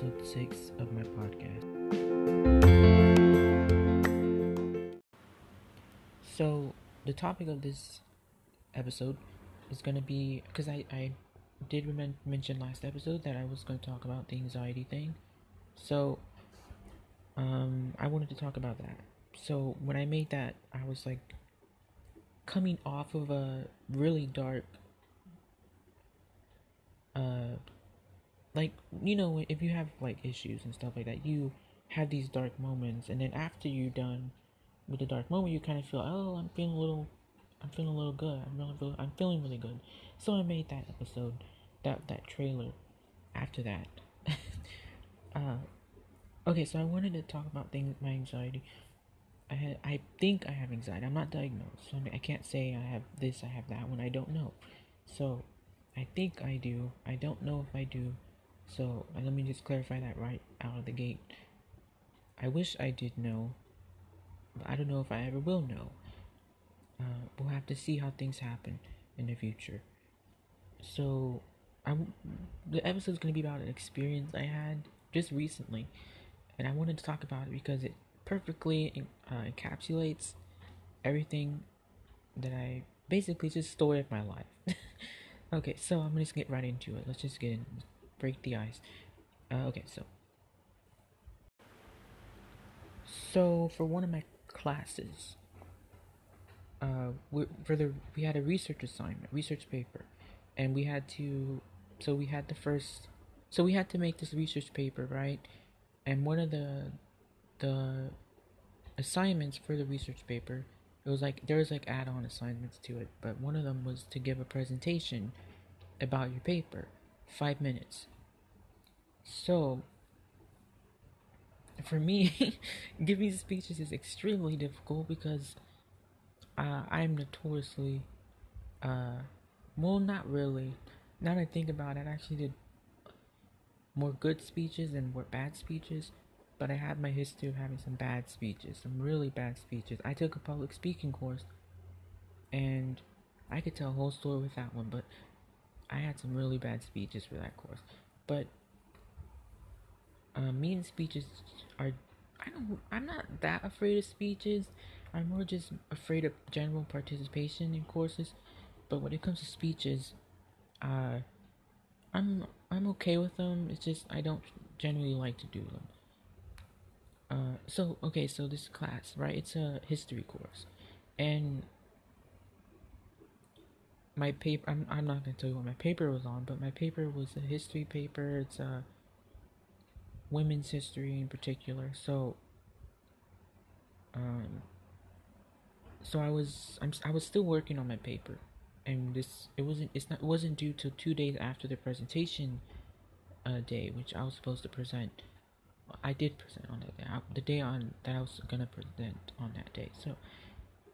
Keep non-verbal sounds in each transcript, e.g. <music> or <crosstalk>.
episode 6 of my podcast. So, the topic of this episode is going to be because I, I did men- mention last episode that I was going to talk about the anxiety thing. So, um, I wanted to talk about that. So, when I made that, I was like coming off of a really dark uh like you know if you have like issues and stuff like that you have these dark moments and then after you're done with the dark moment you kind of feel oh i'm feeling a little i'm feeling a little good. I'm really feel, i'm feeling really good. So i made that episode that that trailer after that. <laughs> Uh okay so i wanted to talk about things my anxiety. I had i think i have anxiety. I'm not diagnosed so I, mean, I can't say i have this i have that one. I don't know. So i think i do. I don't know if i do so let me just clarify that right out of the gate. I wish I did know, but I don't know if I ever will know. Uh, we'll have to see how things happen in the future. So, I'm the episode is going to be about an experience I had just recently, and I wanted to talk about it because it perfectly uh, encapsulates everything that I basically just story of my life. <laughs> okay, so I'm just gonna just get right into it. Let's just get in break the ice. Uh, okay, so so for one of my classes, uh, we, for the we had a research assignment, research paper, and we had to. So we had the first. So we had to make this research paper, right? And one of the the assignments for the research paper, it was like there was like add-on assignments to it, but one of them was to give a presentation about your paper five minutes. So, for me, <laughs> giving speeches is extremely difficult because uh, I'm notoriously, uh, well, not really. Now that I think about it, I actually did more good speeches than more bad speeches, but I had my history of having some bad speeches, some really bad speeches. I took a public speaking course, and I could tell a whole story with that one, but I had some really bad speeches for that course, but uh, mean speeches are. I don't. I'm not that afraid of speeches. I'm more just afraid of general participation in courses. But when it comes to speeches, uh, I'm I'm okay with them. It's just I don't generally like to do them. Uh, so okay, so this class, right? It's a history course, and my paper I'm, I'm not to tell you what my paper was on but my paper was a history paper it's a women's history in particular. So um so i was i'm i was still working on my paper. And this it wasn't it's not it wasn't due till two days after the presentation uh, day which i was supposed to present. I did present on that day. I, the day on that i was gonna present on that day. So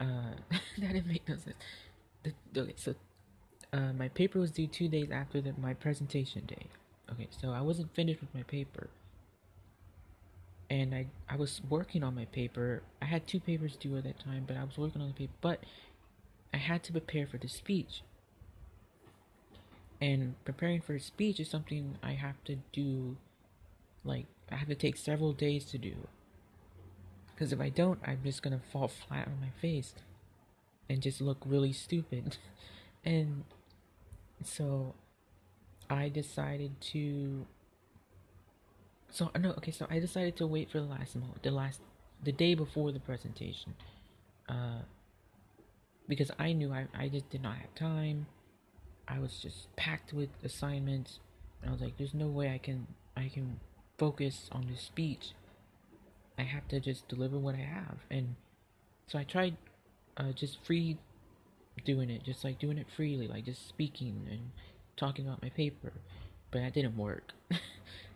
uh <laughs> that didn't make no sense. The, okay so uh, my paper was due two days after the, my presentation day. Okay, so I wasn't finished with my paper. And I, I was working on my paper. I had two papers due at that time, but I was working on the paper. But I had to prepare for the speech. And preparing for a speech is something I have to do, like, I have to take several days to do. Because if I don't, I'm just gonna fall flat on my face and just look really stupid. <laughs> and so I decided to. So no, okay. So I decided to wait for the last moment, the last, the day before the presentation, uh, because I knew I I just did not have time. I was just packed with assignments. I was like, "There's no way I can I can focus on this speech. I have to just deliver what I have." And so I tried, uh, just free doing it, just like doing it freely, like just speaking and talking about my paper. But that didn't work. <laughs>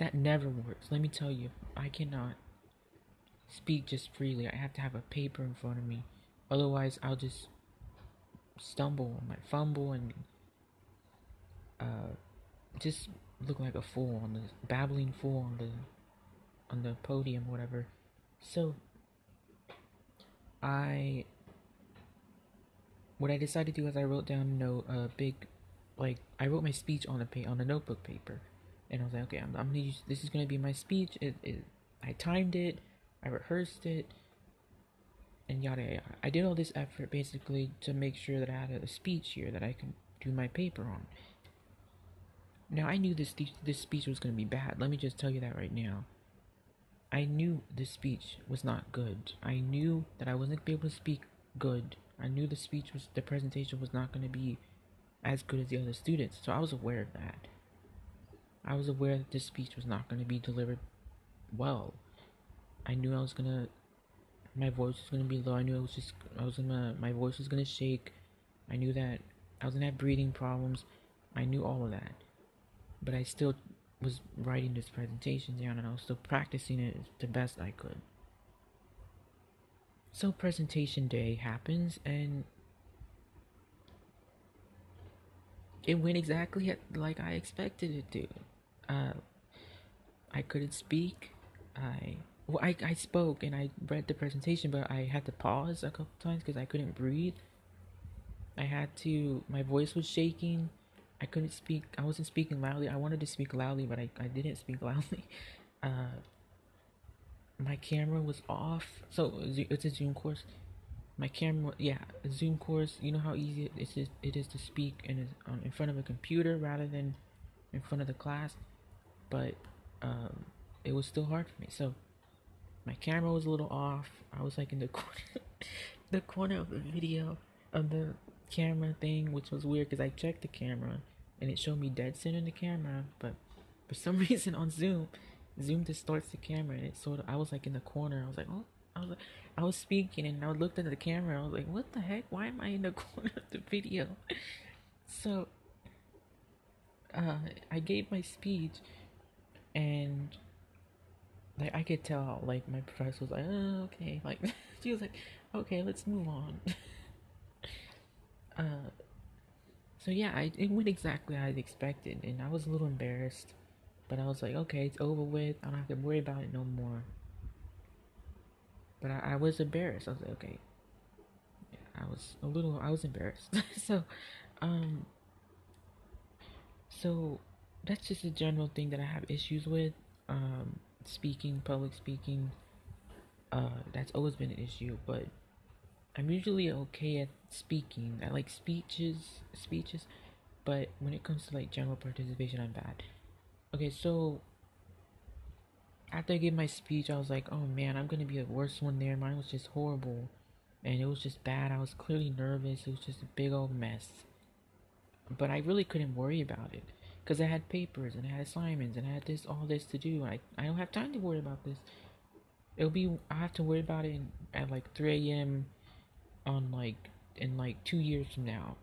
that never works. Let me tell you, I cannot speak just freely. I have to have a paper in front of me. Otherwise, I'll just stumble, I might fumble, and uh, just look like a fool on the babbling fool on the on the podium, whatever. So I what I decided to do is I wrote down no uh, big, like I wrote my speech on a pa- on a notebook paper, and I was like, okay, I'm, I'm gonna use this is gonna be my speech. It, it, I timed it, I rehearsed it, and yada yada. I did all this effort basically to make sure that I had a speech here that I could do my paper on. Now I knew this this speech was gonna be bad. Let me just tell you that right now. I knew this speech was not good. I knew that I wasn't be able to speak good. I knew the speech was the presentation was not gonna be as good as the other students. So I was aware of that. I was aware that this speech was not going to be delivered well. I knew I was gonna, my voice was gonna be low. I knew I was just, I was gonna, my voice was gonna shake. I knew that I was gonna have breathing problems. I knew all of that, but I still was writing this presentation down, and I was still practicing it the best I could. So presentation day happens, and it went exactly like I expected it to. Uh, I couldn't speak. I well, I, I spoke and I read the presentation, but I had to pause a couple times because I couldn't breathe. I had to. My voice was shaking. I couldn't speak. I wasn't speaking loudly. I wanted to speak loudly, but I, I didn't speak <laughs> loudly. Uh, my camera was off. So it's a Zoom course my camera yeah zoom course. You know how easy it is it is to speak in in front of a computer rather than in front of the class. But um, it was still hard for me. So my camera was a little off. I was like in the <laughs> corner the corner of the video of the camera thing which was weird because i checked the camera and it showed me dead center in the camera. But for some <laughs> reason on zoom zoom distorts the camera and it sort of i was like in the corner. I was like oh I was like, I was speaking and I looked at the camera. I was like, what the heck? Why am I in the <laughs> corner of the video? So, uh, I gave my speech and like I could tell like my professor was like, oh, okay. <laughs> Like she was like, okay, let's move on. <laughs> uh, so yeah, I, it went exactly as expected and I was a little embarrassed. But I was like, okay, it's over with. I don't have to worry about it no more. But I, I was embarrassed. I was like, okay. Yeah, I was a little, I was embarrassed. <laughs> so, um, so that's just a general thing that I have issues with. Um, speaking, public speaking, uh, that's always been an issue, but I'm usually okay at speaking. I like speeches, speeches, but when it comes to like general participation, I'm bad. Okay, so after I gave my speech, I was like, oh man, I'm gonna be the worst one there. Mine was just horrible. And it was just bad. I was clearly nervous. It was just a big old mess. But I really couldn't worry about it. Because I had papers and I had assignments and I had this, all this to do. I, I don't have time to worry about this. It'll be, I have to worry about it in, at like 3 a.m. on like, in like two years from now.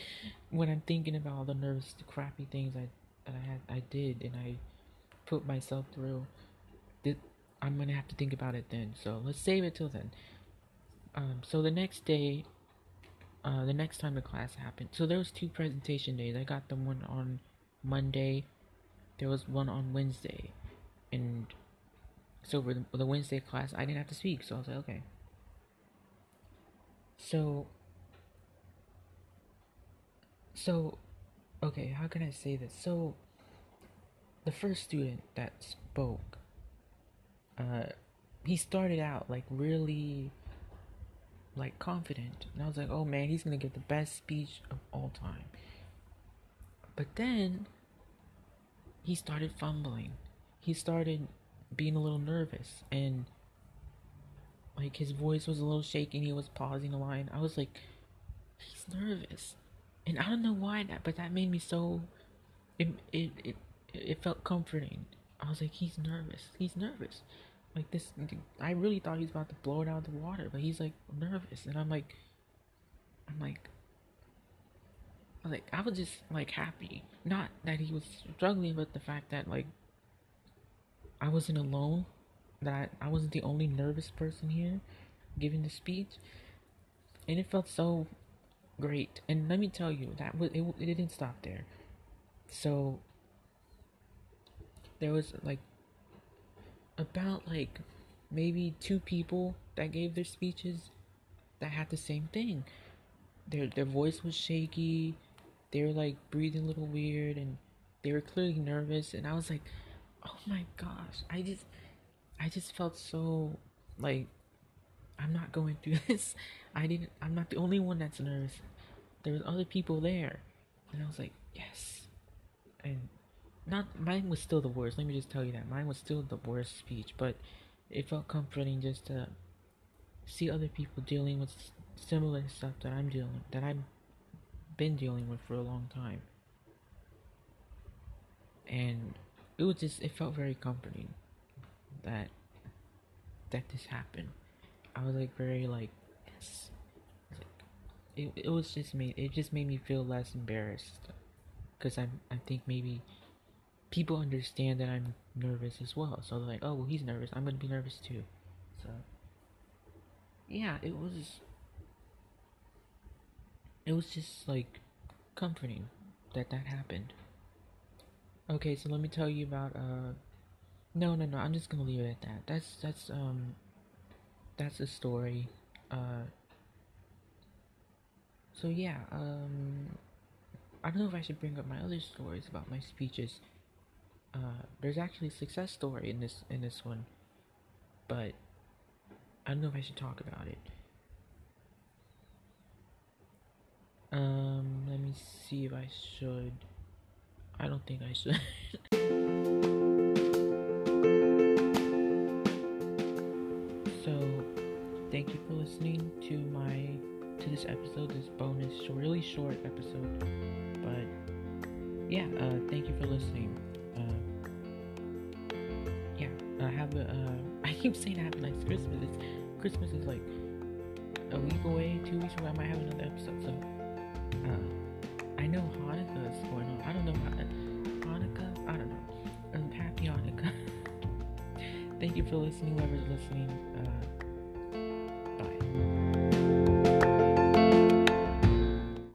<laughs> when I'm thinking about all the nervous, the crappy things I, that I had, I did and I put myself through. I'm gonna have to think about it then. So let's save it till then. Um, so the next day, uh, the next time the class happened. So there was two presentation days. I got the one on Monday. There was one on Wednesday, and so for the, for the Wednesday class, I didn't have to speak. So I was like, okay. So. So, okay, how can I say this? So, the first student that spoke uh, he started out like really like confident. And i was like oh man he's gonna give the best speech of all time. But then he started fumbling. He started being a little nervous. And like his voice was a little shaky he was pausing a line. I was like he's nervous. And i don't know why that but that made me so it it it, it felt comforting. I was like he's nervous. He's nervous like this i really thought he was about to blow it out of the water but he's like nervous and i'm like i'm like I was like I was just like happy. Not that he was struggling, but the fact that like I wasn't alone. That I wasn't the only nervous person here giving the speech, and it felt so great. And let me tell you that was it. It didn't stop there. So there was like about like maybe two people that gave their speeches that had the same thing. Their their voice was shaky. They were like breathing a little weird and they were clearly nervous, and I was like, oh my gosh, I just, I just felt so like I'm not going through <laughs> this. I didn't. I'm not the only one that's nervous. There was other people there, and I was like, yes. And not mine was still the worst. Let me just tell you that mine was still the worst speech, but it felt comforting just to see other people dealing with similar stuff that I'm dealing that I've been dealing with for a long time. And it was just it felt very comforting that that this happened. I was like very like yes. It it was just made it just made me feel less embarrassed because I'm I think maybe people understand that I'm nervous as well. So they're like, oh well, he's nervous. I'm gonna be nervous too. So yeah, it was it was just like comforting that that happened. Okay, so let me tell you about uh no no no, I'm just gonna leave it at that. That's that's um that's a story. Uh so yeah, um I don't know if I should bring up my other stories about my speeches. Uh there's actually a success story in this in this one. But I don't know if I should talk about it. Um, let me see if I should. I don't think I should. <laughs> so, thank you for listening to my to this episode, this bonus, really short episode. But yeah, uh, thank you for listening. Have a. Uh, I keep saying I have a nice Christmas. It's, Christmas is like a week away, two weeks away. I might have another episode. So. Uh, I know Hanukkah is going on. I don't know about Hanukkah. I don't know. Um, happy Hanukkah. <laughs> Thank you for listening, whoever's listening. Uh,